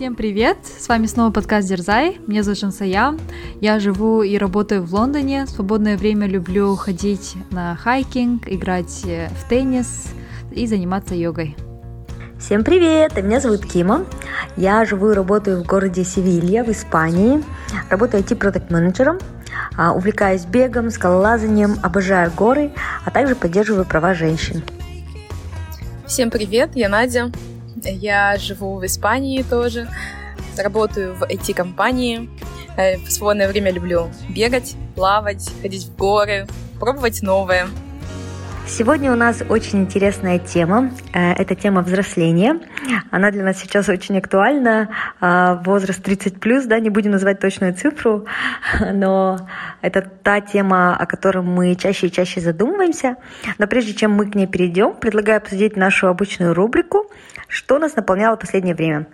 Всем привет! С вами снова подкаст Дерзай. Меня зовут Шансая. Я живу и работаю в Лондоне. В свободное время люблю ходить на хайкинг, играть в теннис и заниматься йогой. Всем привет! Меня зовут Кима. Я живу и работаю в городе Севилья в Испании. Работаю IT-продукт-менеджером. А, увлекаюсь бегом, скалолазанием, обожаю горы, а также поддерживаю права женщин. Всем привет, я Надя. Я живу в Испании тоже, работаю в IT-компании. Э, в свободное время люблю бегать, плавать, ходить в горы, пробовать новое. Сегодня у нас очень интересная тема. Э, это тема взросления. Она для нас сейчас очень актуальна. Э, возраст 30 плюс, да, не будем называть точную цифру, но это та тема, о которой мы чаще и чаще задумываемся. Но прежде чем мы к ней перейдем, предлагаю обсудить нашу обычную рубрику что нас наполняло в последнее время?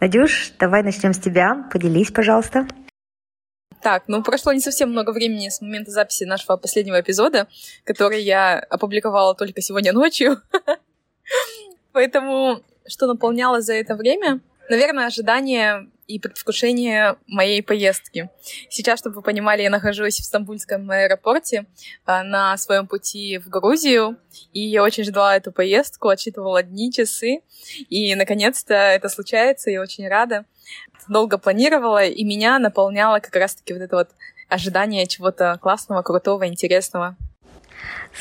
Надюш, давай начнем с тебя. Поделись, пожалуйста. Так, ну прошло не совсем много времени с момента записи нашего последнего эпизода, который я опубликовала только сегодня ночью. Поэтому что наполняло за это время? Наверное, ожидание и предвкушение моей поездки. Сейчас, чтобы вы понимали, я нахожусь в Стамбульском аэропорте а, на своем пути в Грузию, и я очень ждала эту поездку, отчитывала дни, часы, и наконец-то это случается, я очень рада. Долго планировала, и меня наполняло как раз-таки вот это вот ожидание чего-то классного, крутого, интересного.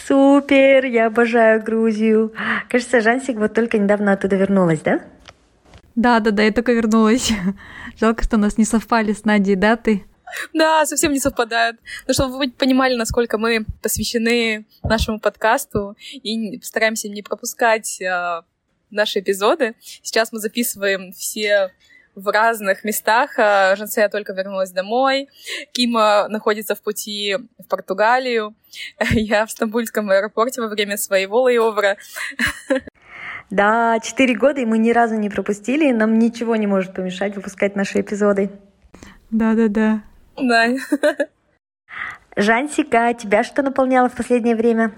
Супер, я обожаю Грузию. Кажется, Жансик вот только недавно оттуда вернулась, да? Да, да, да, я только вернулась. Жалко, что у нас не совпали с Надей даты. Да, совсем не совпадают. Но чтобы вы понимали, насколько мы посвящены нашему подкасту и стараемся не пропускать э, наши эпизоды. Сейчас мы записываем все в разных местах. А, Жансея только вернулась домой. Кима находится в пути в Португалию. Я в Стамбульском аэропорте во время своего лейовера. Да, четыре года, и мы ни разу не пропустили, и нам ничего не может помешать выпускать наши эпизоды. Да-да-да. Да. Жансика, тебя что наполняло в последнее время?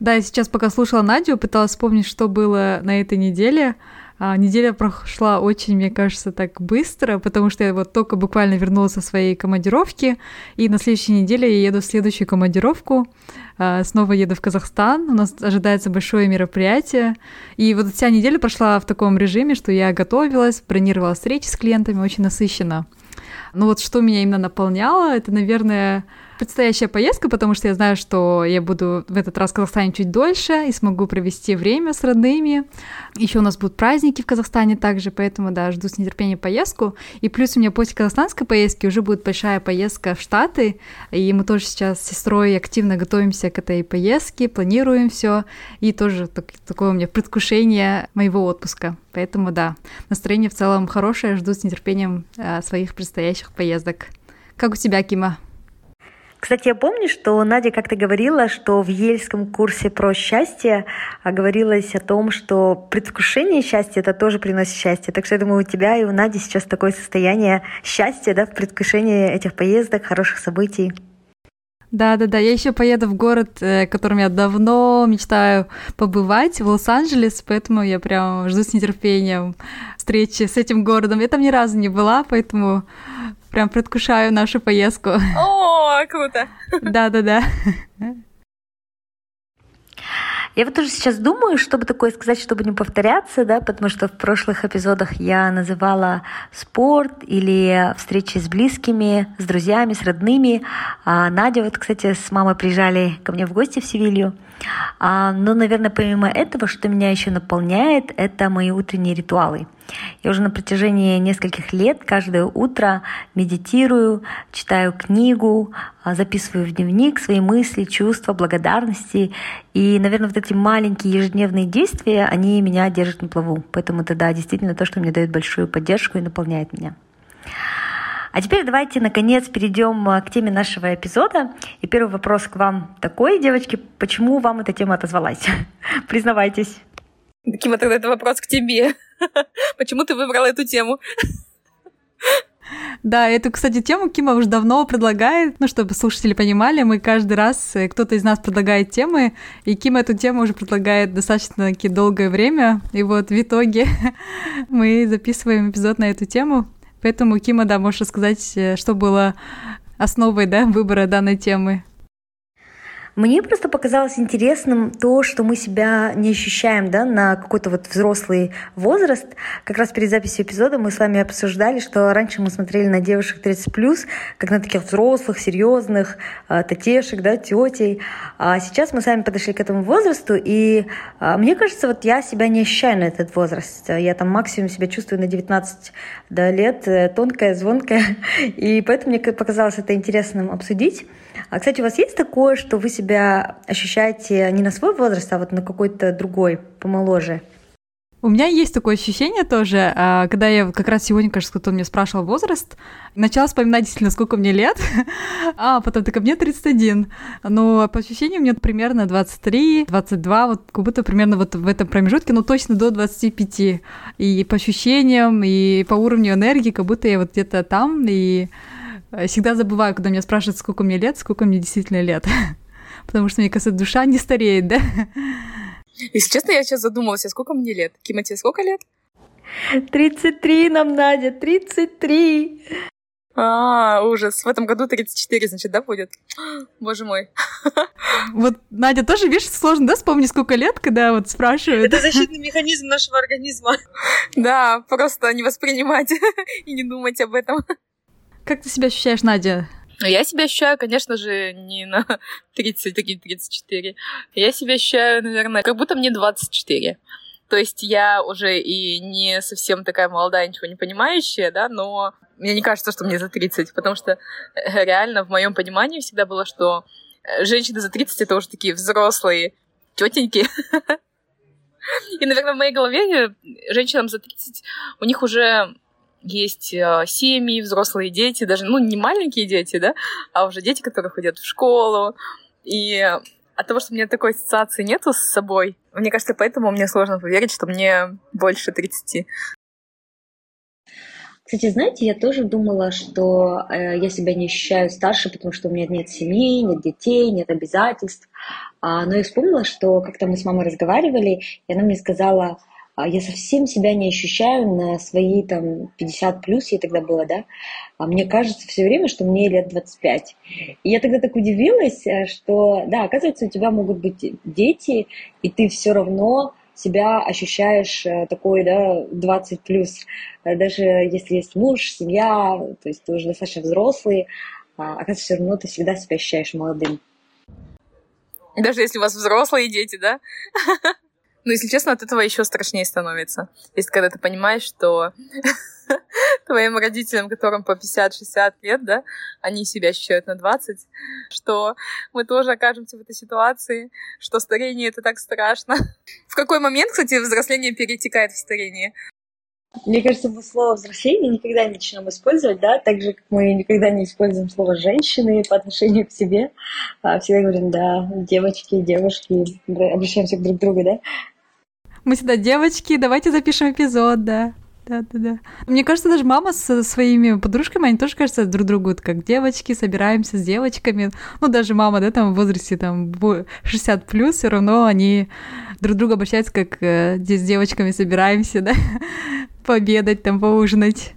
Да, я сейчас пока слушала Надю, пыталась вспомнить, что было на этой неделе. А, неделя прошла очень, мне кажется, так быстро, потому что я вот только буквально вернулась со своей командировки, и на следующей неделе я еду в следующую командировку, а, снова еду в Казахстан, у нас ожидается большое мероприятие, и вот вся неделя прошла в таком режиме, что я готовилась, бронировала встречи с клиентами, очень насыщенно. Ну вот что меня именно наполняло, это, наверное, предстоящая поездка, потому что я знаю, что я буду в этот раз в Казахстане чуть дольше и смогу провести время с родными. Еще у нас будут праздники в Казахстане также, поэтому, да, жду с нетерпением поездку. И плюс у меня после казахстанской поездки уже будет большая поездка в Штаты, и мы тоже сейчас с сестрой активно готовимся к этой поездке, планируем все, и тоже так, такое у меня предвкушение моего отпуска. Поэтому, да, настроение в целом хорошее, жду с нетерпением э, своих предстоящих поездок. Как у тебя, Кима? Кстати, я помню, что Надя как-то говорила, что в ельском курсе про счастье а, говорилось о том, что предвкушение счастья это тоже приносит счастье. Так что я думаю, у тебя и у Нади сейчас такое состояние счастья, да, в предвкушении этих поездок, хороших событий. Да, да, да. Я еще поеду в город, э, которым я давно мечтаю побывать, в Лос-Анджелес, поэтому я прям жду с нетерпением встречи с этим городом. Я там ни разу не была, поэтому прям предвкушаю нашу поездку. О, круто! Да, да, да. Я вот тоже сейчас думаю, чтобы такое сказать, чтобы не повторяться, да, потому что в прошлых эпизодах я называла спорт или встречи с близкими, с друзьями, с родными. А Надя вот, кстати, с мамой приезжали ко мне в гости в Севилью. А, но, наверное, помимо этого, что меня еще наполняет, это мои утренние ритуалы. Я уже на протяжении нескольких лет каждое утро медитирую, читаю книгу, а, записываю в дневник свои мысли, чувства, благодарности. И, наверное, вот эти маленькие ежедневные действия, они меня держат на плаву. Поэтому это, да, действительно то, что мне дает большую поддержку и наполняет меня. А теперь давайте, наконец, перейдем э, к теме нашего эпизода. И первый вопрос к вам такой, девочки. Почему вам эта тема отозвалась? Признавайтесь. Кима, тогда это вопрос к тебе. Почему ты выбрала эту тему? Да, эту, кстати, тему Кима уже давно предлагает, ну, чтобы слушатели понимали, мы каждый раз, э, кто-то из нас предлагает темы, и Кима эту тему уже предлагает достаточно долгое время, и вот в итоге мы записываем эпизод на эту тему, поэтому, Кима, да, можешь рассказать, э, что было основой, да, выбора данной темы? Мне просто показалось интересным то, что мы себя не ощущаем да, на какой-то вот взрослый возраст. Как раз перед записью эпизода мы с вами обсуждали, что раньше мы смотрели на девушек 30+, как на таких взрослых, серьезных, э, татешек, да, тетей. А сейчас мы сами подошли к этому возрасту, и э, мне кажется, вот я себя не ощущаю на этот возраст. Я там максимум себя чувствую на 19 да, лет, э, тонкая, звонкая, и поэтому мне показалось это интересным обсудить. А, кстати, у вас есть такое, что вы себя ощущаете не на свой возраст, а вот на какой-то другой, помоложе? У меня есть такое ощущение тоже, а, когда я как раз сегодня, кажется, кто-то мне спрашивал возраст, начала вспоминать действительно, сколько мне лет, а потом так, мне 31, но по ощущениям мне примерно 23, 22, вот как будто примерно вот в этом промежутке, ну точно до 25, и по ощущениям, и по уровню энергии, как будто я вот где-то там, и всегда забываю, когда меня спрашивают, сколько мне лет, сколько мне действительно лет. Потому что, мне кажется, душа не стареет, да? Если честно, я сейчас задумалась, а сколько мне лет? Кима, тебе сколько лет? 33 нам, Надя, 33. А, ужас. В этом году 34, значит, да, будет? Боже мой. Вот, Надя, тоже, видишь, сложно, да, вспомнить, сколько лет, когда вот спрашивают? Это защитный механизм нашего организма. Да, просто не воспринимать и не думать об этом. Как ты себя ощущаешь, Надя? Ну, я себя ощущаю, конечно же, не на 30, такие 34. Я себя ощущаю, наверное, как будто мне 24. То есть я уже и не совсем такая молодая, ничего не понимающая, да, но мне не кажется, что мне за 30, потому что э, реально в моем понимании всегда было, что э, женщины за 30 это уже такие взрослые тетеньки. И, наверное, в моей голове э, женщинам за 30 у них уже есть э, семьи, взрослые дети, даже, ну, не маленькие дети, да, а уже дети, которые ходят в школу. И от того, что у меня такой ассоциации нету с собой, мне кажется, поэтому мне сложно поверить, что мне больше 30. Кстати, знаете, я тоже думала, что э, я себя не ощущаю старше, потому что у меня нет семьи, нет детей, нет обязательств. А, но я вспомнила, что как-то мы с мамой разговаривали, и она мне сказала, я совсем себя не ощущаю на свои там 50 плюс, ей тогда было, да, а мне кажется все время, что мне лет 25. И я тогда так удивилась, э, что, да, оказывается, у тебя могут быть дети, и ты все равно себя ощущаешь э, такой, да, 20 плюс. Э, даже если есть муж, семья, то есть ты уже достаточно взрослый, а, оказывается, все равно ты всегда себя ощущаешь молодым. Даже если у вас взрослые дети, да? Ну, если честно, от этого еще страшнее становится. Если когда ты понимаешь, что твоим родителям, которым по 50-60 лет, да, они себя ощущают на 20, что мы тоже окажемся в этой ситуации, что старение — это так страшно. В какой момент, кстати, взросление перетекает в старение? Мне кажется, мы слово «взросление» никогда не начнем использовать, да, так же, как мы никогда не используем слово «женщины» по отношению к себе. А всегда говорим, да, девочки, девушки, обращаемся друг к другу, да. Мы всегда девочки, давайте запишем эпизод, да. Да, да, да. Мне кажется, даже мама со своими подружками, они тоже, кажется, друг другу как девочки, собираемся с девочками. Ну, даже мама, да, там в возрасте там 60 плюс, все равно они друг друга обращаются, как э, с девочками собираемся, да, пообедать, там, поужинать.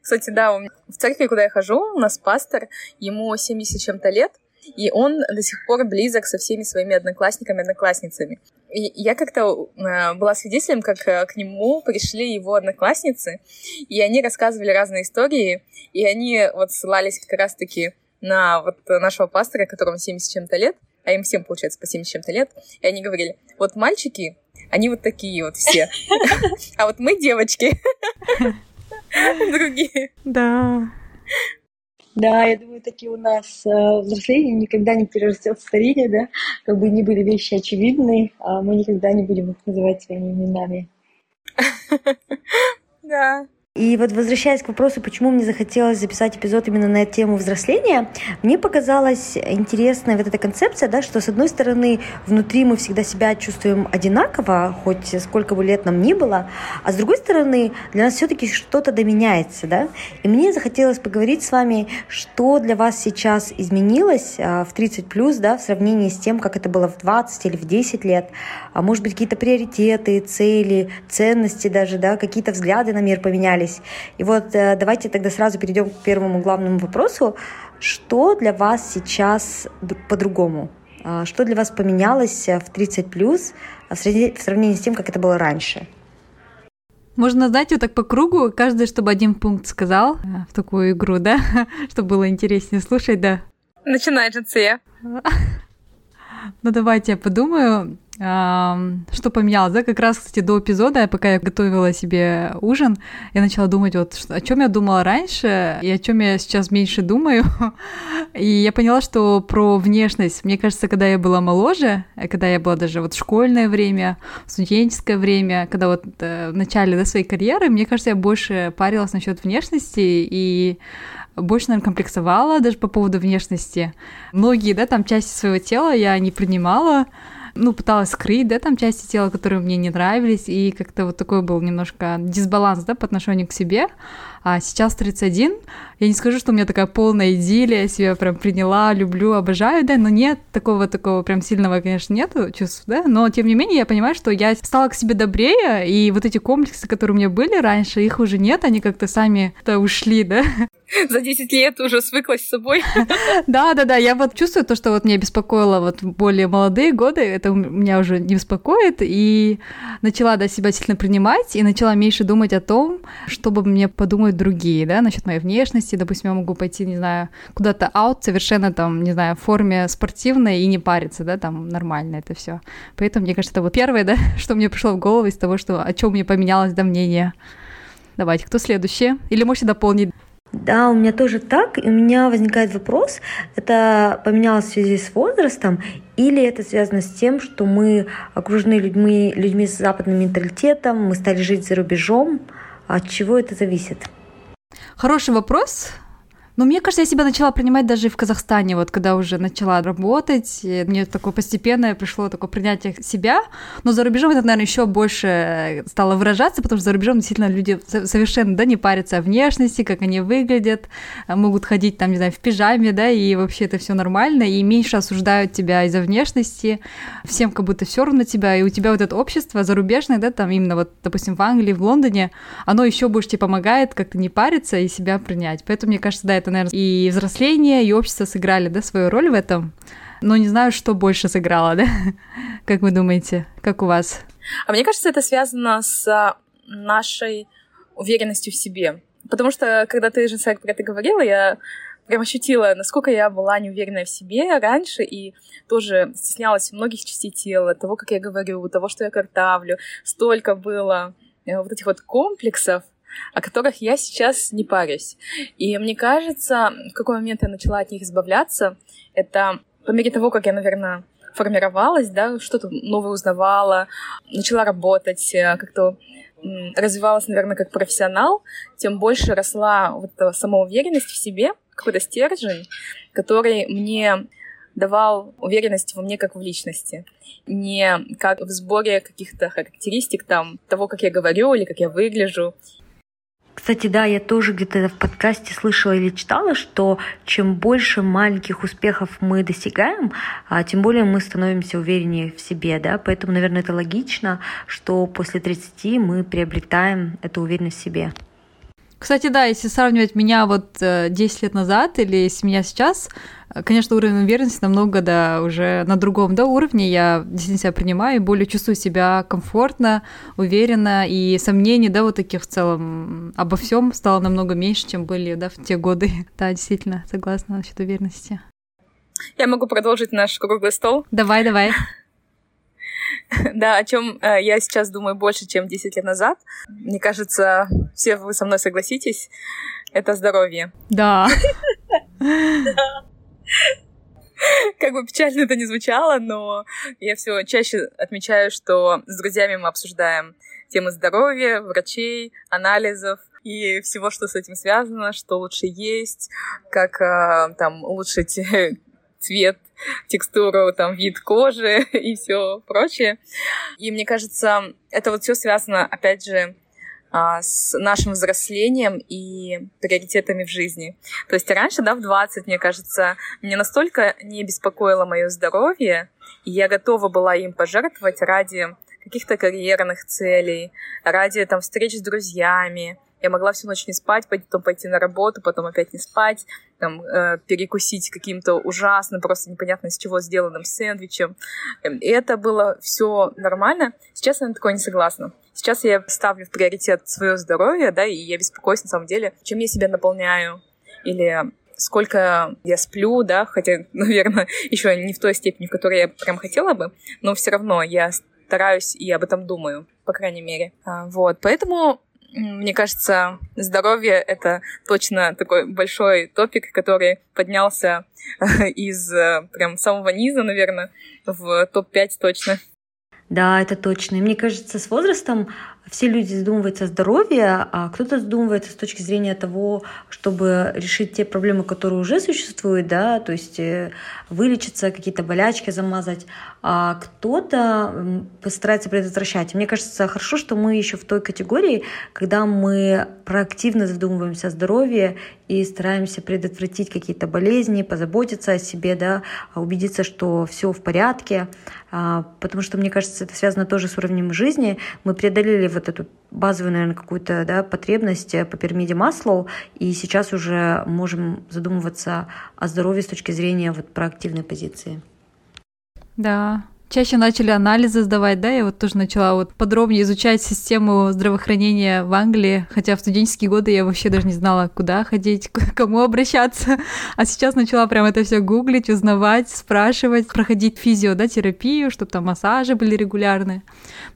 Кстати, да, в церкви, куда я хожу, у нас пастор, ему 70 чем-то лет, и он до сих пор близок со всеми своими одноклассниками, одноклассницами. И я как-то э, была свидетелем, как э, к нему пришли его одноклассницы, и они рассказывали разные истории, и они вот ссылались как раз-таки на вот нашего пастора, которому 70 чем-то лет, а им всем, получается, по 70 чем-то лет, и они говорили, вот мальчики, они вот такие вот все, а вот мы девочки, другие. Да. Да, я думаю, такие у нас э, взросление никогда не перерастет в старение, да, как бы не были вещи очевидны, а мы никогда не будем их называть своими именами. Да. И вот возвращаясь к вопросу, почему мне захотелось записать эпизод именно на тему взросления, мне показалась интересная вот эта концепция, да, что с одной стороны внутри мы всегда себя чувствуем одинаково, хоть сколько бы лет нам ни было, а с другой стороны для нас все-таки что-то доменяется, да. И мне захотелось поговорить с вами, что для вас сейчас изменилось а, в 30 плюс, да, в сравнении с тем, как это было в 20 или в 10 лет, а может быть какие-то приоритеты, цели, ценности даже, да, какие-то взгляды на мир поменялись поменялись. И вот э, давайте тогда сразу перейдем к первому главному вопросу. Что для вас сейчас по-другому? А, что для вас поменялось э, в 30 плюс в сравнении с тем, как это было раньше? Можно, знаете, вот так по кругу, каждый, чтобы один пункт сказал э, в такую игру, да, чтобы было интереснее слушать, да. Начинай, Джинсия. Ну, давайте я подумаю что поменялось, да, как раз, кстати, до эпизода, пока я готовила себе ужин, я начала думать, вот, о чем я думала раньше и о чем я сейчас меньше думаю. и я поняла, что про внешность, мне кажется, когда я была моложе, когда я была даже вот в школьное время, в студенческое время, когда вот э, в начале да, своей карьеры, мне кажется, я больше парилась насчет внешности и больше, наверное, комплексовала даже по поводу внешности. Многие, да, там части своего тела я не принимала, ну, пыталась скрыть, да, там части тела, которые мне не нравились, и как-то вот такой был немножко дисбаланс, да, по отношению к себе. А сейчас 31, я не скажу, что у меня такая полная идиллия, я себя прям приняла, люблю, обожаю, да, но нет такого, такого прям сильного, конечно, нету чувств, да, но тем не менее я понимаю, что я стала к себе добрее, и вот эти комплексы, которые у меня были раньше, их уже нет, они как-то сами-то ушли, да. За 10 лет уже свыклась с собой. Да, да, да, я вот чувствую то, что вот меня беспокоило вот более молодые годы, это меня уже не беспокоит, и начала, да, себя сильно принимать, и начала меньше думать о том, чтобы мне подумать другие, да, насчет моей внешности, допустим, я могу пойти, не знаю, куда-то аут совершенно там, не знаю, в форме спортивной и не париться, да, там нормально это все. Поэтому, мне кажется, это вот первое, да, что мне пришло в голову из того, что о чем мне поменялось до мнения. Давайте, кто следующий? Или можете дополнить? Да, у меня тоже так. И у меня возникает вопрос, это поменялось в связи с возрастом или это связано с тем, что мы окружены людьми, людьми с западным менталитетом, мы стали жить за рубежом? От чего это зависит? Хороший вопрос. Но мне кажется, я себя начала принимать даже в Казахстане, вот когда уже начала работать, мне такое постепенное пришло такое принятие себя, но за рубежом это, наверное, еще больше стало выражаться, потому что за рубежом действительно люди совершенно, да, не парятся о внешности, как они выглядят, могут ходить там, не знаю, в пижаме, да, и вообще это все нормально, и меньше осуждают тебя из-за внешности, всем как будто все равно тебя, и у тебя вот это общество зарубежное, да, там именно вот, допустим, в Англии, в Лондоне, оно еще больше тебе помогает как-то не париться и себя принять. Поэтому, мне кажется, да, это это, наверное, и взросление, и общество сыграли, да, свою роль в этом. Но не знаю, что больше сыграло, да? Как вы думаете? Как у вас? А мне кажется, это связано с нашей уверенностью в себе. Потому что, когда ты же про это говорила, я прям ощутила, насколько я была неуверенная в себе раньше и тоже стеснялась многих частей тела, того, как я говорю, того, что я картавлю. Столько было э, вот этих вот комплексов, о которых я сейчас не парюсь. И мне кажется, в какой момент я начала от них избавляться, это по мере того, как я, наверное, формировалась, да, что-то новое узнавала, начала работать, э, как-то развивалась, наверное, как профессионал, тем больше росла вот эта самоуверенность в себе, какой-то стержень, который мне давал уверенность во мне как в личности. Не как в сборе каких-то характеристик там, того, как я говорю или как я выгляжу. Кстати, да, я тоже где-то в подкасте слышала или читала, что чем больше маленьких успехов мы достигаем, а, тем более мы становимся увереннее в себе, да, поэтому, наверное, это логично, что после 30 мы приобретаем эту уверенность в себе. Кстати, да, если сравнивать меня вот 10 э, лет назад или с меня сейчас, э, конечно, уровень уверенности намного, да, уже на другом, да, уровне. Я действительно себя принимаю более чувствую себя комфортно, уверенно, и сомнений, да, вот таких в целом обо всем стало намного меньше, чем были, да, в те годы. Да, действительно, согласна насчет уверенности. Я могу продолжить наш круглый стол. Давай, давай. Да, о чем э, я сейчас думаю больше, чем 10 лет назад. Мне кажется, все вы со мной согласитесь, это здоровье. Да. Как бы печально это не звучало, но я все чаще отмечаю, что с друзьями мы обсуждаем темы здоровья, врачей, анализов, и всего, что с этим связано, что лучше есть, как э, там улучшить цвет, текстуру, там, вид кожи и все прочее. И мне кажется, это вот все связано, опять же, а, с нашим взрослением и приоритетами в жизни. То есть раньше, да, в 20, мне кажется, мне настолько не беспокоило мое здоровье, и я готова была им пожертвовать ради каких-то карьерных целей, ради там встреч с друзьями, я могла всю ночь не спать, потом пойти на работу, потом опять не спать, там, э, перекусить каким-то ужасным, просто непонятно с чего сделанным сэндвичем. Эм, и это было все нормально. Сейчас я на такое не согласна. Сейчас я ставлю в приоритет свое здоровье, да, и я беспокоюсь на самом деле, чем я себя наполняю, или сколько я сплю, да, хотя, наверное, еще не в той степени, в которой я прям хотела бы, но все равно я стараюсь и об этом думаю, по крайней мере. А, вот, поэтому мне кажется, здоровье — это точно такой большой топик, который поднялся из э, прям самого низа, наверное, в топ-5 точно. Да, это точно. И мне кажется, с возрастом все люди задумываются о здоровье, а кто-то задумывается с точки зрения того, чтобы решить те проблемы, которые уже существуют, да, то есть э, вылечиться, какие-то болячки замазать, а кто-то постарается предотвращать. Мне кажется, хорошо, что мы еще в той категории, когда мы проактивно задумываемся о здоровье и стараемся предотвратить какие-то болезни, позаботиться о себе, да, а убедиться, что все в порядке, а, потому что, мне кажется, это связано тоже с уровнем жизни. Мы преодолели вот эту базовую, наверное, какую-то да, потребность по пирамиде Маслоу, и сейчас уже можем задумываться о здоровье с точки зрения вот проактивной позиции. Да, чаще начали анализы сдавать, да, я вот тоже начала вот подробнее изучать систему здравоохранения в Англии, хотя в студенческие годы я вообще даже не знала, куда ходить, к кому обращаться, а сейчас начала прям это все гуглить, узнавать, спрашивать, проходить физио, да, терапию, чтобы там массажи были регулярные.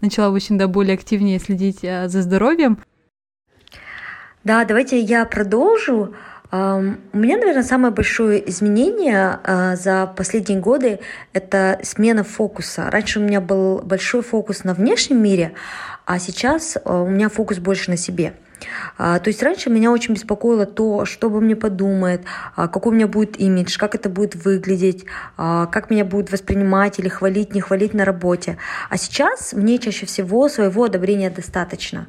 Начала очень, да, более активнее следить э, за здоровьем. Да, давайте я продолжу. У меня, наверное, самое большое изменение а, за последние годы — это смена фокуса. Раньше у меня был большой фокус на внешнем мире, а сейчас а, у меня фокус больше на себе — то есть раньше меня очень беспокоило то, что обо мне подумает, а, какой у меня будет имидж, как это будет выглядеть, а, как меня будут воспринимать или хвалить, не хвалить на работе. А сейчас мне чаще всего своего одобрения достаточно.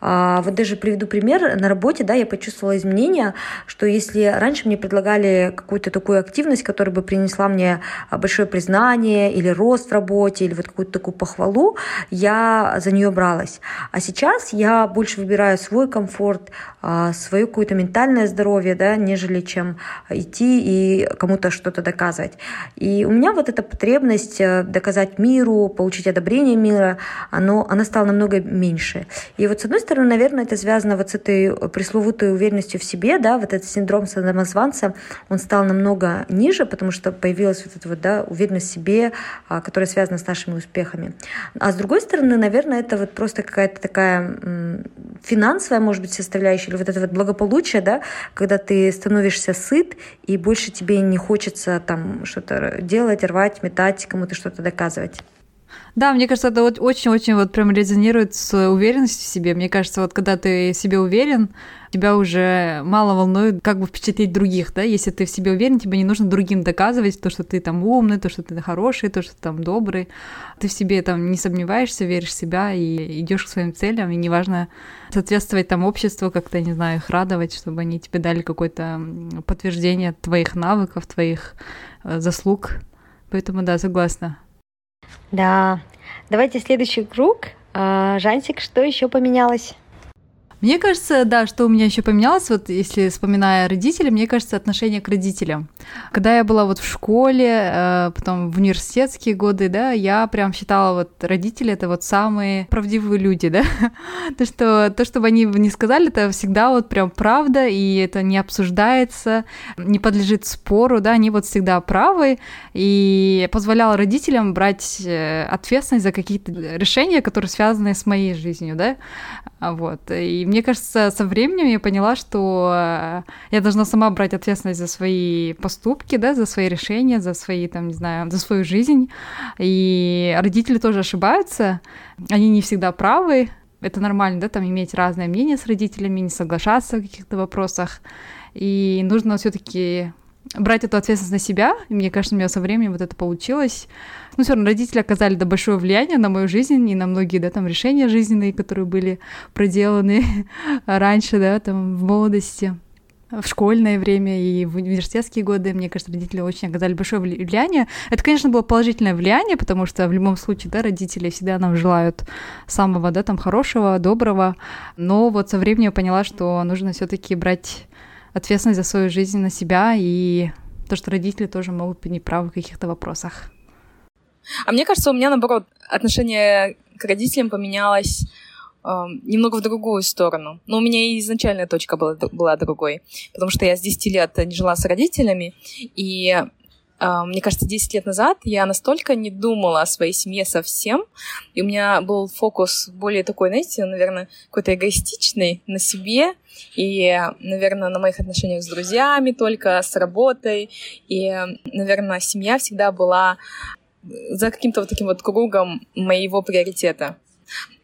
Вот даже приведу пример. На работе да, я почувствовала изменения, что если раньше мне предлагали какую-то такую активность, которая бы принесла мне большое признание или рост в работе, или вот какую-то такую похвалу, я за нее бралась. А сейчас я больше выбираю свой комфорт, а, свое какое-то ментальное здоровье, да, нежели чем идти и кому-то что-то доказывать. И у меня вот эта потребность э, доказать миру, получить одобрение мира, оно, она стала намного меньше. И вот с одной стороны, наверное, это связано вот с этой пресловутой уверенностью в себе, да, вот этот синдром самозванца, он стал намного ниже, потому что появилась вот эта вот, да, уверенность в себе, а, которая связана с нашими успехами. А с другой стороны, наверное, это вот просто какая-то такая финансовая может быть, составляющая, или вот это вот благополучие, да, когда ты становишься сыт, и больше тебе не хочется там что-то делать, рвать, метать, кому-то что-то доказывать. Да, мне кажется, это очень-очень вот прям резонирует с уверенностью в себе. Мне кажется, вот когда ты в себе уверен, тебя уже мало волнует, как бы впечатлить других, да, если ты в себе уверен, тебе не нужно другим доказывать то, что ты там умный, то, что ты хороший, то, что ты там добрый. Ты в себе там не сомневаешься, веришь в себя и идешь к своим целям, и неважно соответствовать там обществу, как-то, не знаю, их радовать, чтобы они тебе дали какое-то подтверждение твоих навыков, твоих э, заслуг. Поэтому да, согласна. Да. Давайте следующий круг. А, Жансик, что еще поменялось? Мне кажется, да, что у меня еще поменялось, вот если вспоминая родителей, мне кажется, отношение к родителям. Когда я была вот в школе, э, потом в университетские годы, да, я прям считала вот родители это вот самые правдивые люди, да. то, что, то, что бы они не сказали, это всегда вот прям правда, и это не обсуждается, не подлежит спору, да, они вот всегда правы, и позволяла родителям брать э, ответственность за какие-то решения, которые связаны с моей жизнью, да, вот. И мне кажется, со временем я поняла, что э, я должна сама брать ответственность за свои поступки, да, за свои решения, за свои, там, не знаю, за свою жизнь. И родители тоже ошибаются, они не всегда правы, это нормально, да, там иметь разное мнение с родителями, не соглашаться в каких-то вопросах. И нужно все-таки брать эту ответственность на себя. И мне кажется, у меня со временем вот это получилось. Ну, все равно родители оказали да, большое влияние на мою жизнь и на многие, да, там, решения жизненные, которые были проделаны раньше, да, там, в молодости в школьное время и в университетские годы, мне кажется, родители очень оказали большое влияние. Это, конечно, было положительное влияние, потому что в любом случае, да, родители всегда нам желают самого, да, там, хорошего, доброго, но вот со временем я поняла, что нужно все таки брать ответственность за свою жизнь на себя и то, что родители тоже могут быть неправы в каких-то вопросах. А мне кажется, у меня, наоборот, отношение к родителям поменялось э, немного в другую сторону. Но у меня и изначальная точка была, была другой, потому что я с 10 лет не жила с родителями, и мне кажется, 10 лет назад я настолько не думала о своей семье совсем, и у меня был фокус более такой, знаете, наверное, какой-то эгоистичный на себе, и, наверное, на моих отношениях с друзьями только, с работой, и, наверное, семья всегда была за каким-то вот таким вот кругом моего приоритета.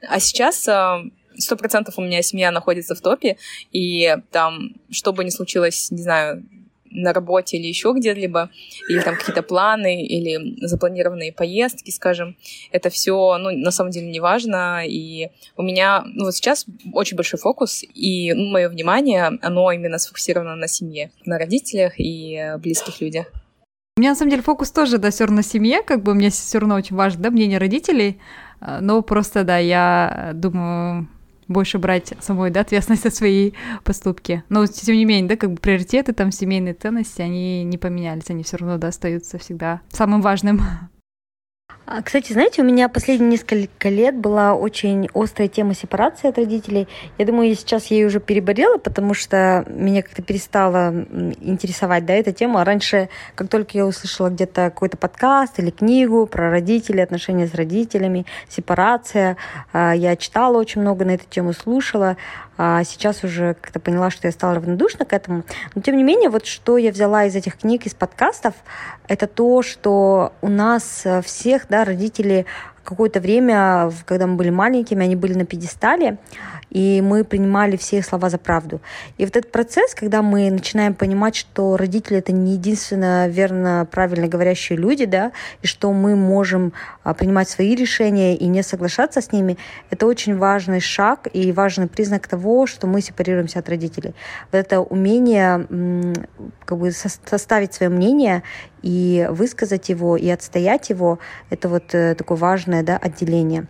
А сейчас а, сто процентов у меня семья находится в топе, и там, что бы ни случилось, не знаю, на работе или еще где-либо, или там какие-то планы, или запланированные поездки, скажем, это все, ну, на самом деле не важно, и у меня, ну, вот сейчас очень большой фокус, и ну, мое внимание, оно именно сфокусировано на семье, на родителях и близких людях. У меня, на самом деле, фокус тоже, да, все равно семье, как бы мне все равно очень важно, да, мнение родителей, но просто, да, я думаю, больше брать самой, да, ответственность за свои поступки. Но, тем не менее, да, как бы приоритеты, там, семейные ценности, они не поменялись, они все равно, да, остаются всегда самым важным. А, кстати, знаете, у меня последние несколько лет была очень острая тема сепарации от родителей. Я думаю, я сейчас ей уже переболела, потому что меня как-то перестала интересовать да, эта тема. Раньше, как только я услышала где-то какой-то подкаст или книгу про родителей, отношения с родителями, сепарация, а, я читала очень много на эту тему, слушала. А сейчас уже как-то поняла, что я стала равнодушна к этому. Но тем не менее, вот что я взяла из этих книг, из подкастов, это то, что у нас э, всех, да, родители какое-то время, когда мы были маленькими, они были на пьедестале, и мы принимали все их слова за правду. И вот этот процесс, когда мы начинаем понимать, что родители это не единственно верно, правильно говорящие люди, да, и что мы можем а, принимать свои решения и не соглашаться с ними, это очень важный шаг и важный признак того, что мы сепарируемся от родителей. Вот это умение как бы составить свое мнение и высказать его, и отстоять его, это вот э, такое важное да, отделение.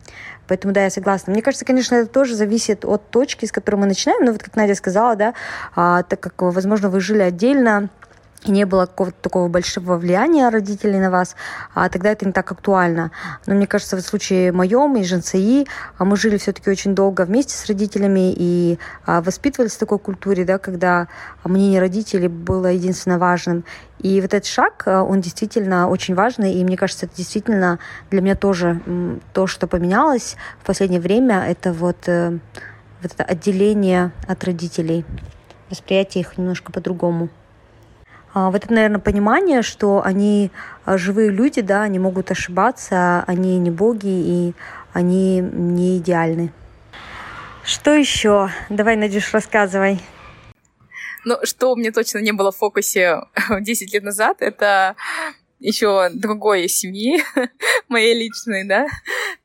Поэтому, да, я согласна. Мне кажется, конечно, это тоже зависит от точки, с которой мы начинаем. Ну, вот как Надя сказала, да, а, так как, возможно, вы жили отдельно, не было какого-то такого большого влияния родителей на вас, а тогда это не так актуально. Но мне кажется, в случае моем и ЖНЦИ а мы жили все-таки очень долго вместе с родителями и а, воспитывались в такой культуре, да, когда мнение родителей было единственно важным. И вот этот шаг, а, он действительно очень важный, и мне кажется, это действительно для меня тоже то, что поменялось в последнее время, это вот, э, вот это отделение от родителей, восприятие их немножко по-другому. А, вот это, наверное, понимание, что они а, живые люди, да, они могут ошибаться, они не боги и они не идеальны. Что еще? Давай, Надюш, рассказывай. Ну, что у меня точно не было в фокусе 10 лет назад, это еще другой семьи, моей личной, да.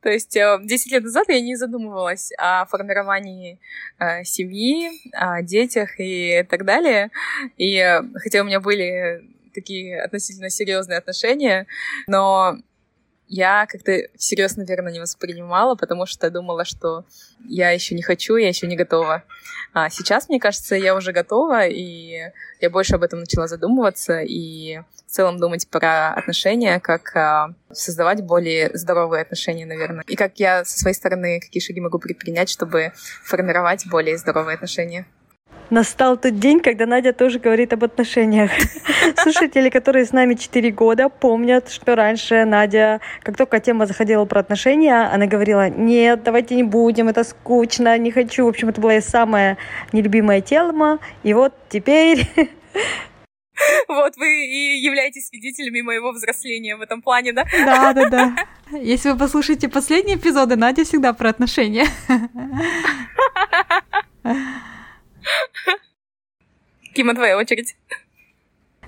То есть 10 э, лет назад я не задумывалась о формировании э, семьи, о детях и так далее. И э, хотя у меня были такие относительно серьезные отношения, но я как-то всерьез, наверное, не воспринимала, потому что думала, что я еще не хочу, я еще не готова. А сейчас, мне кажется, я уже готова, и я больше об этом начала задумываться и в целом думать про отношения, как а, создавать более здоровые отношения, наверное. И как я со своей стороны, какие шаги могу предпринять, чтобы формировать более здоровые отношения настал тот день, когда Надя тоже говорит об отношениях. Слушатели, которые с нами 4 года, помнят, что раньше Надя, как только тема заходила про отношения, она говорила, нет, давайте не будем, это скучно, не хочу. В общем, это была самая нелюбимая тема. И вот теперь Вот, вы и являетесь свидетелями моего взросления в этом плане, да? Да, да, да. Если вы послушаете последние эпизоды, Надя всегда про отношения. Кима, твоя очередь.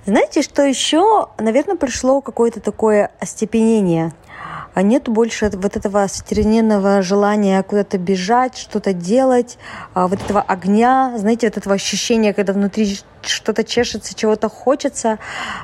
Знаете, что еще, наверное, пришло какое-то такое остепенение а нет больше вот этого стерненного желания куда-то бежать, что-то делать, а вот этого огня, знаете, вот этого ощущения, когда внутри что-то чешется, чего-то хочется.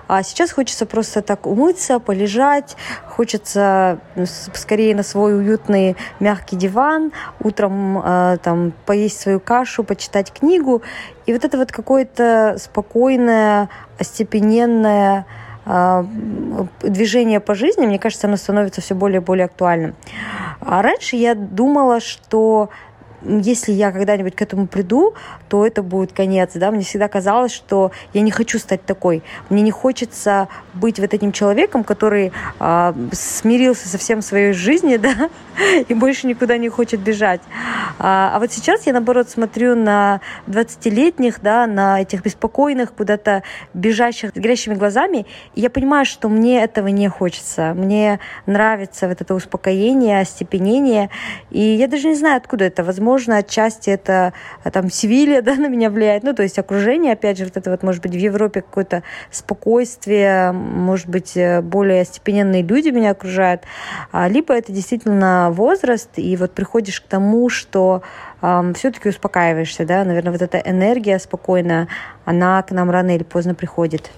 А сейчас хочется просто так умыться, полежать, хочется ну, скорее на свой уютный мягкий диван, утром э, там поесть свою кашу, почитать книгу. И вот это вот какое-то спокойное, остепененное, а, движение по жизни, мне кажется, оно становится все более и более актуальным. А раньше я думала, что если я когда-нибудь к этому приду, то это будет конец, да, мне всегда казалось, что я не хочу стать такой, мне не хочется быть вот этим человеком, который а, смирился со всем своей жизни, да, и больше никуда не хочет бежать. А, а вот сейчас я, наоборот, смотрю на 20-летних, да, на этих беспокойных, куда-то бежащих с горящими глазами, и я понимаю, что мне этого не хочется, мне нравится вот это успокоение, остепенение, и я даже не знаю, откуда это, возможно, возможно, отчасти это а, там Севилья, да, на меня влияет, ну, то есть окружение, опять же, вот это вот, может быть, в Европе какое-то спокойствие, может быть, э, более степененные люди меня окружают, а, либо это действительно возраст, и вот приходишь к тому, что Um, все-таки успокаиваешься, да, наверное, вот эта энергия спокойная, она к нам рано или поздно приходит.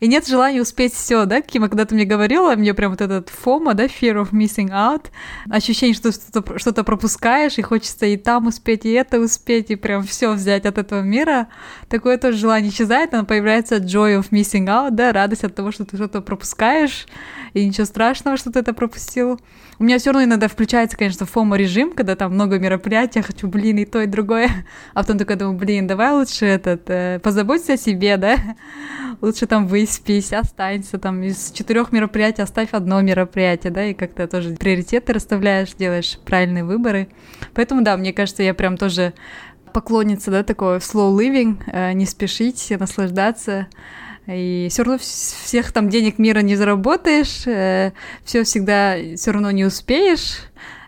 И нет желания успеть все, да, Кима, когда ты мне говорила, мне прям вот этот фома, да, fear of missing out, ощущение, что что-то, что пропускаешь, и хочется и там успеть, и это успеть, и прям все взять от этого мира. Такое тоже желание исчезает, оно появляется joy of missing out, да, радость от того, что ты что-то пропускаешь, и ничего страшного, что ты это пропустил. У меня все равно иногда включается, конечно, фома режим, когда там много мероприятий, хочу, блин, и то, и другое. А потом такой думаю, блин, давай лучше этот, э, позаботься о себе, да? Лучше там выспись, останься там из четырех мероприятий оставь одно мероприятие, да, и как-то тоже приоритеты расставляешь, делаешь правильные выборы. Поэтому, да, мне кажется, я прям тоже поклонница, да, такого slow living, э, не спешить, наслаждаться, и все равно всех там денег мира не заработаешь, э, все всегда все равно не успеешь.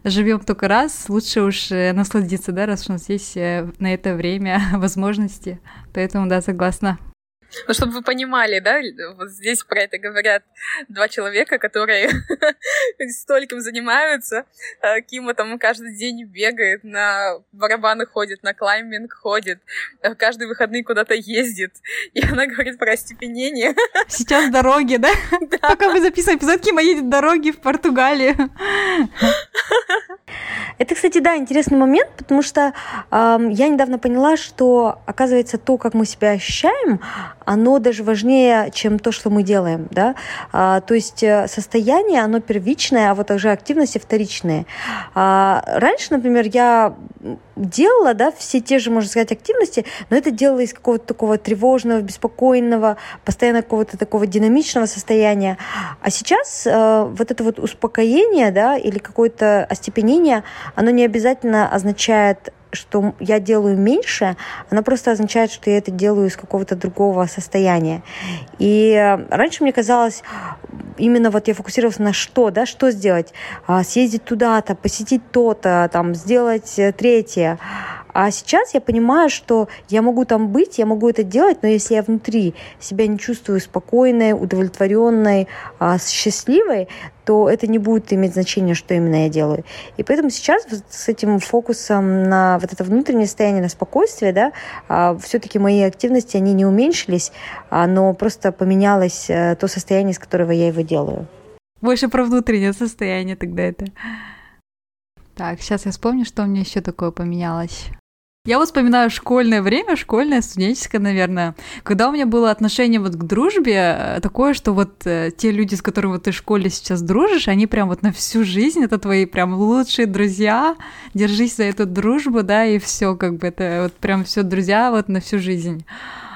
Живем только раз, лучше уж э, насладиться, да, раз у нас есть на это время, возможности. Поэтому, да, согласна. Ну, чтобы вы понимали, да, вот здесь про это говорят два человека, которые стольким занимаются. А Кима там каждый день бегает, на барабаны ходит, на клайминг ходит, а каждый выходный куда-то ездит. И она говорит про остепенение. Сейчас дороги, да? да. Пока мы записываем эпизод, Кима едет дороги в Португалию. Это, кстати, да, интересный момент, потому что э, я недавно поняла, что, оказывается, то, как мы себя ощущаем, оно даже важнее, чем то, что мы делаем, да. А, то есть э, состояние, оно первичное, а вот также активности вторичные. А, раньше, например, я делала, да, все те же, можно сказать, активности, но это делала из какого-то такого тревожного, беспокойного, постоянно какого-то такого динамичного состояния. А сейчас э, вот это вот успокоение, да, или какое-то остепенение, оно не обязательно означает что я делаю меньше, оно просто означает, что я это делаю из какого-то другого состояния. И э, раньше мне казалось, именно вот я фокусировалась на что, да, что сделать, а, съездить туда-то, посетить то-то, там, сделать э, третье. А сейчас я понимаю, что я могу там быть, я могу это делать, но если я внутри себя не чувствую спокойной, удовлетворенной, а, счастливой, то это не будет иметь значения, что именно я делаю. И поэтому сейчас с этим фокусом на вот это внутреннее состояние, на спокойствие, да, а, все-таки мои активности, они не уменьшились, а, но просто поменялось э, то состояние, из которого я его делаю. Больше про внутреннее состояние тогда это. Так, сейчас я вспомню, что у меня еще такое поменялось. Я вот вспоминаю школьное время, школьное, студенческое, наверное, когда у меня было отношение вот к дружбе э, такое, что вот э, те люди, с которыми вот ты в школе сейчас дружишь, они прям вот на всю жизнь, это твои прям лучшие друзья, держись за эту дружбу, да, и все, как бы это вот прям все друзья вот на всю жизнь.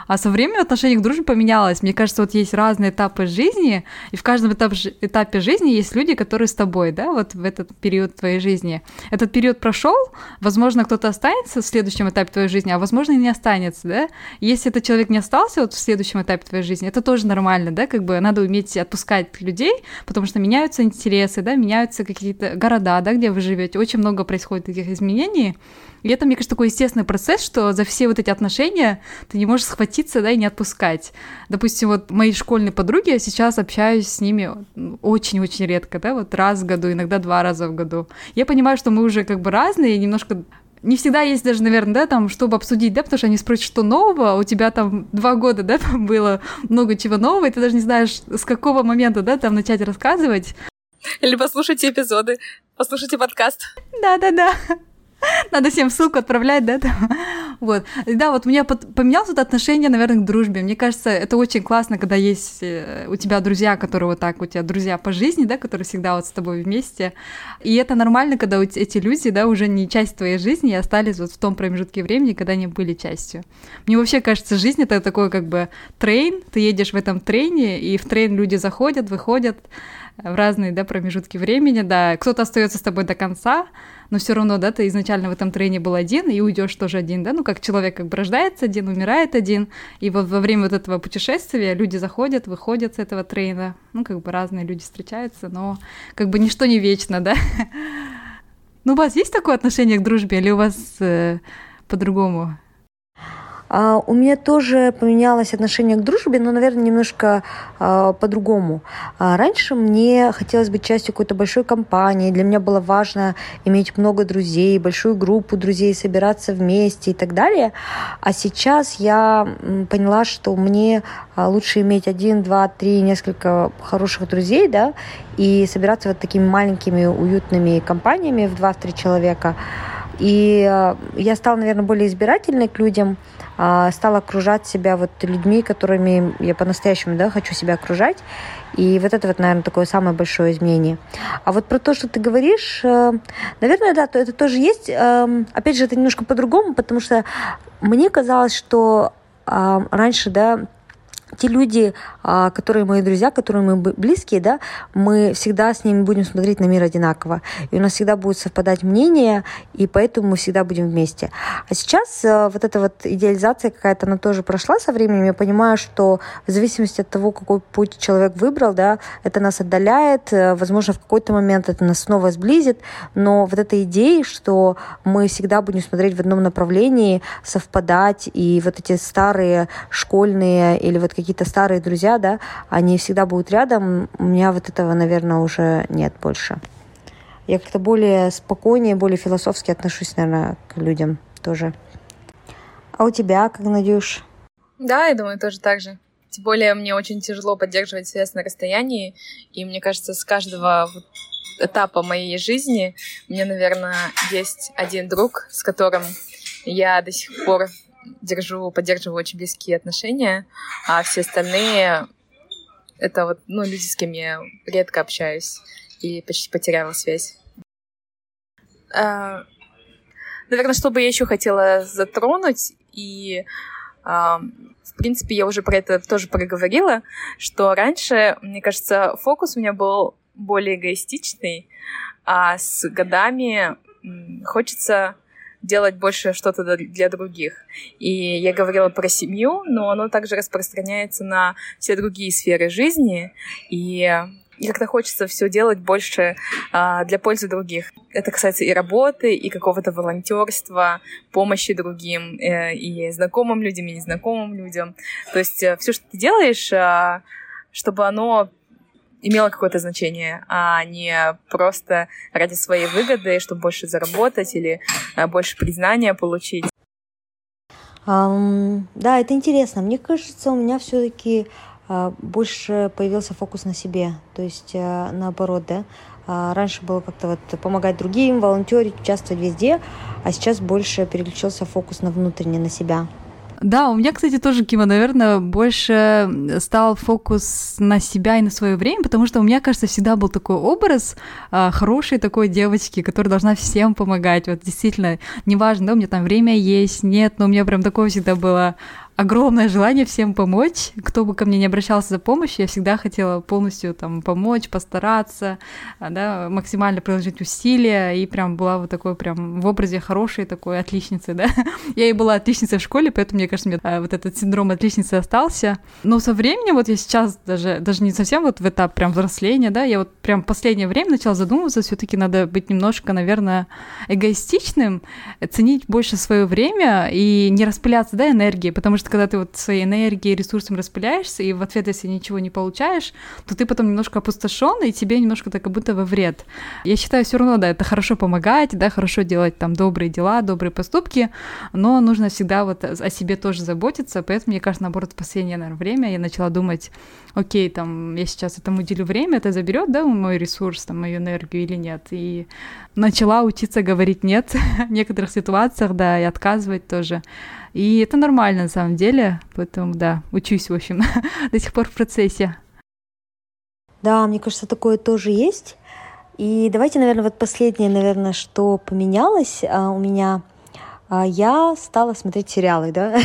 А со временем отношение к дружбе поменялось. Мне кажется, вот есть разные этапы жизни, и в каждом этап, этапе жизни есть люди, которые с тобой, да, вот в этот период твоей жизни. Этот период прошел, возможно, кто-то останется в следующем этапе твоей жизни, а возможно, и не останется, да. Если этот человек не остался вот в следующем этапе твоей жизни, это тоже нормально, да, как бы надо уметь отпускать людей, потому что меняются интересы, да, меняются какие-то города, да, где вы живете, очень много происходит таких изменений, и это, мне кажется, такой естественный процесс, что за все вот эти отношения ты не можешь схватиться, да, и не отпускать. Допустим, вот мои школьные подруги, я сейчас общаюсь с ними очень-очень редко, да, вот раз в году, иногда два раза в году. Я понимаю, что мы уже как бы разные, немножко не всегда есть даже, наверное, да, там, чтобы обсудить, да, потому что они спросят, что нового, а у тебя там два года, да, было много чего нового, и ты даже не знаешь, с какого момента, да, там начать рассказывать. Или послушайте эпизоды, послушайте подкаст. Да-да-да. Надо всем ссылку отправлять, да? Вот. Да, вот у меня поменялось это отношение, наверное, к дружбе. Мне кажется, это очень классно, когда есть э, у тебя друзья, которые вот так, у тебя друзья по жизни, да, которые всегда вот с тобой вместе. И это нормально, когда эти люди, да, уже не часть твоей жизни и остались вот в том промежутке времени, когда они были частью. Мне вообще кажется, жизнь это такой как бы train, ты едешь в этом train е, и в train люди заходят, выходят в разные, да, промежутки времени, да, кто-то остается с тобой до конца, но все равно, да, ты изначально в этом трейне был один, и уйдешь тоже один, да, ну, как человек как бы рождается один, умирает один, и вот во время вот этого путешествия люди заходят, выходят с этого трейна, ну, как бы разные люди встречаются, но как бы ничто не вечно, да. Ну, у вас есть такое отношение к дружбе, или у вас э, по-другому? А, у меня тоже поменялось отношение к дружбе, но, наверное, немножко а, по-другому. А, раньше мне хотелось быть частью какой-то большой компании. Для меня было важно иметь много друзей, большую группу друзей, собираться вместе и так далее. А сейчас я поняла, что мне лучше иметь один, два, три, несколько хороших друзей, да, и собираться вот такими маленькими уютными компаниями в два-три человека. И я стала, наверное, более избирательной к людям, а, стала окружать себя вот людьми, которыми я по-настоящему да, хочу себя окружать. И вот это вот, наверное, такое самое большое изменение. А вот про то, что ты говоришь, э, наверное, да, это тоже есть. Эм, опять же, это немножко по-другому, потому что мне казалось, что раньше, да, те люди, которые мои друзья, которые мы близкие, да, мы всегда с ними будем смотреть на мир одинаково. И у нас всегда будет совпадать мнение, и поэтому мы всегда будем вместе. А сейчас э, вот эта вот идеализация какая-то, она тоже прошла со временем. Я понимаю, что в зависимости от того, какой путь человек выбрал, да, это нас отдаляет, э, возможно, в какой-то момент это нас снова сблизит, но вот эта идея, что мы всегда будем смотреть в одном направлении, совпадать, и вот эти старые школьные или вот какие какие-то старые друзья, да, они всегда будут рядом. У меня вот этого, наверное, уже нет больше. Я как-то более спокойнее, более философски отношусь, наверное, к людям тоже. А у тебя, как Надюш? Да, я думаю, тоже так же. Тем более мне очень тяжело поддерживать связь на расстоянии, и мне кажется, с каждого этапа моей жизни мне, наверное, есть один друг, с которым я до сих пор держу, поддерживаю очень близкие отношения, а все остальные это вот, ну, люди, с кем я редко общаюсь и почти потеряла связь. А, наверное, что бы я еще хотела затронуть, и, а, в принципе, я уже про это тоже проговорила, что раньше, мне кажется, фокус у меня был более эгоистичный, а с годами хочется делать больше что-то для других. И я говорила про семью, но оно также распространяется на все другие сферы жизни. И как-то хочется все делать больше а, для пользы других. Это касается и работы, и какого-то волонтерства, помощи другим, э, и знакомым людям, и незнакомым людям. То есть э, все, что ты делаешь, а, чтобы оно имело какое-то значение, а не просто ради своей выгоды, чтобы больше заработать или а, больше признания получить. Um, да, это интересно. Мне кажется, у меня все-таки uh, а, больше появился фокус на себе. То есть uh, наоборот, да. Uh, раньше было как-то вот помогать другим, волонтерить, участвовать везде, а сейчас больше переключился фокус на внутреннее, на себя. Да, у меня, кстати, тоже, Кима, наверное, больше стал фокус на себя и на свое время, потому что у меня, кажется, всегда был такой образ а, хорошей такой девочки, которая должна всем помогать. Вот действительно, неважно, да, у меня там время есть, нет, но у меня прям такое всегда было огромное желание всем помочь. Кто бы ко мне не обращался за помощью, я всегда хотела полностью там помочь, постараться, а, да, максимально приложить усилия, и прям была вот такой прям в образе хорошей такой отличницы, да. Я и была отличницей в школе, поэтому, мне кажется, мне а, вот этот синдром отличницы остался. Но со временем, вот я сейчас даже, даже не совсем вот в этап прям взросления, да, я вот прям последнее время начала задумываться, все таки надо быть немножко, наверное, эгоистичным, ценить больше свое время и не распыляться, да, энергией, потому что когда ты вот своей энергией, ресурсом распыляешься, и в ответ, если ничего не получаешь, то ты потом немножко опустошен, и тебе немножко так как будто во вред. Я считаю, все равно, да, это хорошо помогать, да, хорошо делать там добрые дела, добрые поступки, но нужно всегда вот о себе тоже заботиться, поэтому, мне кажется, наоборот, в последнее, наверное, время я начала думать, окей, там, я сейчас этому уделю время, это заберет, да, мой ресурс, там, мою энергию или нет, и начала учиться говорить нет в некоторых ситуациях, да, и отказывать тоже. И это нормально на самом деле, поэтому, да, учусь, в общем, до сих пор в процессе. Да, мне кажется, такое тоже есть. И давайте, наверное, вот последнее, наверное, что поменялось а, у меня – я стала смотреть сериалы, да.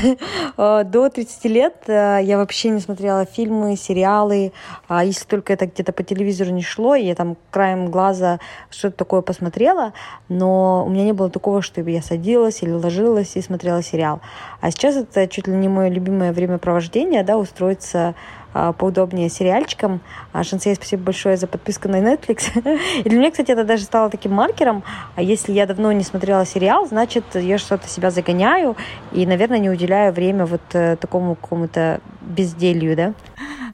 А, до 30 лет а, я вообще не смотрела фильмы, сериалы. Если только это где-то по телевизору не шло, я там краем глаза что-то такое посмотрела, но у меня не было такого, чтобы я садилась или ложилась и смотрела сериал. А сейчас это чуть ли не мое любимое времяпровождение, да, устроиться а, поудобнее сериальчиком. А, Шансей, спасибо большое за подписку на Netflix. И для меня, кстати, это даже стало таким маркером. А если я давно не смотрела сериал, значит, я что-то себя загоняю и, наверное, не уделяю время вот э, такому какому-то безделью, да?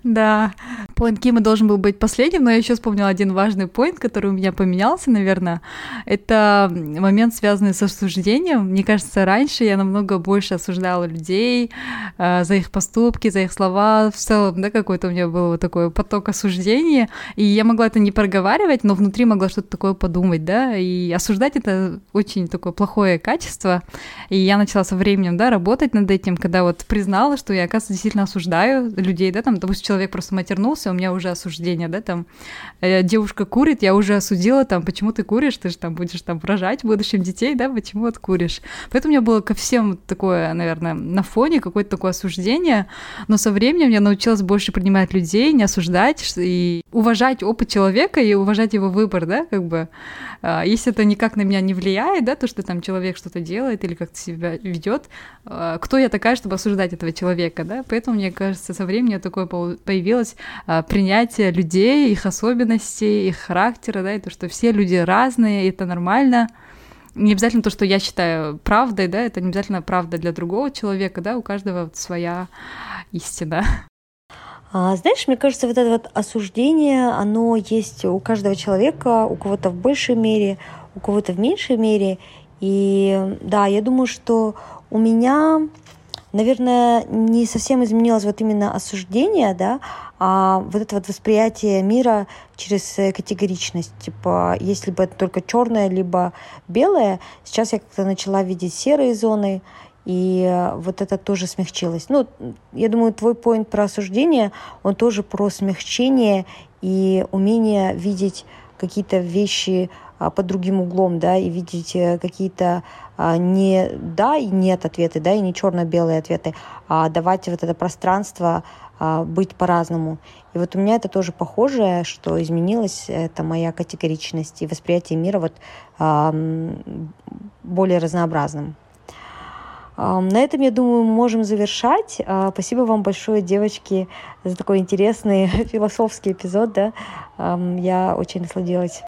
Да, поинт Кима должен был быть последним, но я еще вспомнила один важный поинт, который у меня поменялся, наверное. Это момент, связанный с осуждением. Мне кажется, раньше я намного больше осуждала людей э, за их поступки, за их слова. В целом, да, какой-то у меня был вот такой поток осуждения, и я могла это не проговаривать, но внутри могла что-то такое подумать, да, и осуждать это очень такое плохое качество. И я начала со временем, да, работать над этим, когда вот признала, что я, оказывается, действительно осуждаю людей, да, там, допустим, человек просто матернулся, у меня уже осуждение, да, там, э, девушка курит, я уже осудила, там, почему ты куришь, ты же там будешь там рожать в будущем детей, да, почему вот куришь. Поэтому у меня было ко всем такое, наверное, на фоне какое-то такое осуждение, но со временем я научилась больше принимать людей, не осуждать и уважать опыт человека и уважать его выбор, да, как бы. А, если это никак на меня не влияет, да, то, что там человек что-то делает или как-то себя ведет, а, кто я такая, чтобы осуждать этого человека, да? Поэтому, мне кажется, со временем такое появилось а, принятие людей, их особенностей, их характера, да, и то, что все люди разные, и это нормально. Не обязательно то, что я считаю правдой, да, это не обязательно правда для другого человека, да, у каждого своя истина. А, знаешь, мне кажется, вот это вот осуждение, оно есть у каждого человека, у кого-то в большей мере, у кого-то в меньшей мере. И да, я думаю, что у меня наверное, не совсем изменилось вот именно осуждение, да, а вот это вот восприятие мира через э, категоричность. Типа, если бы это только черное, либо белое, сейчас я как-то начала видеть серые зоны, и э, вот это тоже смягчилось. Ну, я думаю, твой поинт про осуждение, он тоже про смягчение и умение видеть какие-то вещи под другим углом, да, и видеть э, какие-то а, не да и нет ответы, да, и не черно-белые ответы, а давать вот это пространство а, быть по-разному. И вот у меня это тоже похоже, что изменилось, это моя категоричность и восприятие мира вот более разнообразным. На этом, я думаю, мы можем завершать. Спасибо вам большое, девочки, за такой интересный философский эпизод. Да? Я очень насладилась.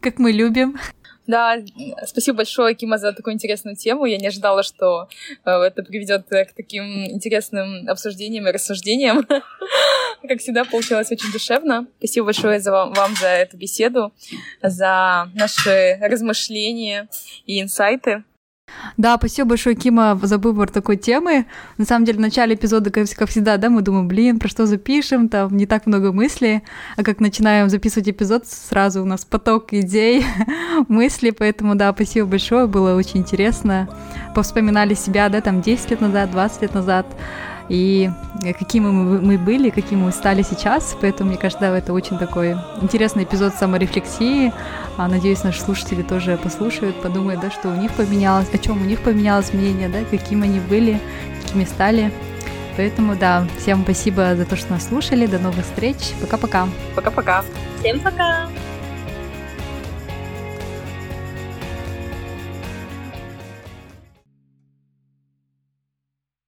Как мы любим. Да, спасибо большое, Кима, за такую интересную тему. Я не ожидала, что э, это приведет к таким интересным обсуждениям и рассуждениям. Как всегда, получилось очень душевно. Спасибо большое за вам, вам за эту беседу, за наши размышления и инсайты. Да, спасибо большое, Кима, за выбор такой темы. На самом деле, в начале эпизода, как, всегда, да, мы думаем, блин, про что запишем, там не так много мыслей, а как начинаем записывать эпизод, сразу у нас поток идей, мыслей, поэтому, да, спасибо большое, было очень интересно. Повспоминали себя, да, там 10 лет назад, 20 лет назад, и какими мы, мы были, какими мы стали сейчас. Поэтому, мне кажется, да, это очень такой интересный эпизод саморефлексии. А, надеюсь, наши слушатели тоже послушают, подумают, да, что у них поменялось, о чем у них поменялось мнение, да, каким они были, такими стали. Поэтому, да, всем спасибо за то, что нас слушали. До новых встреч. Пока-пока. Пока-пока. Всем пока.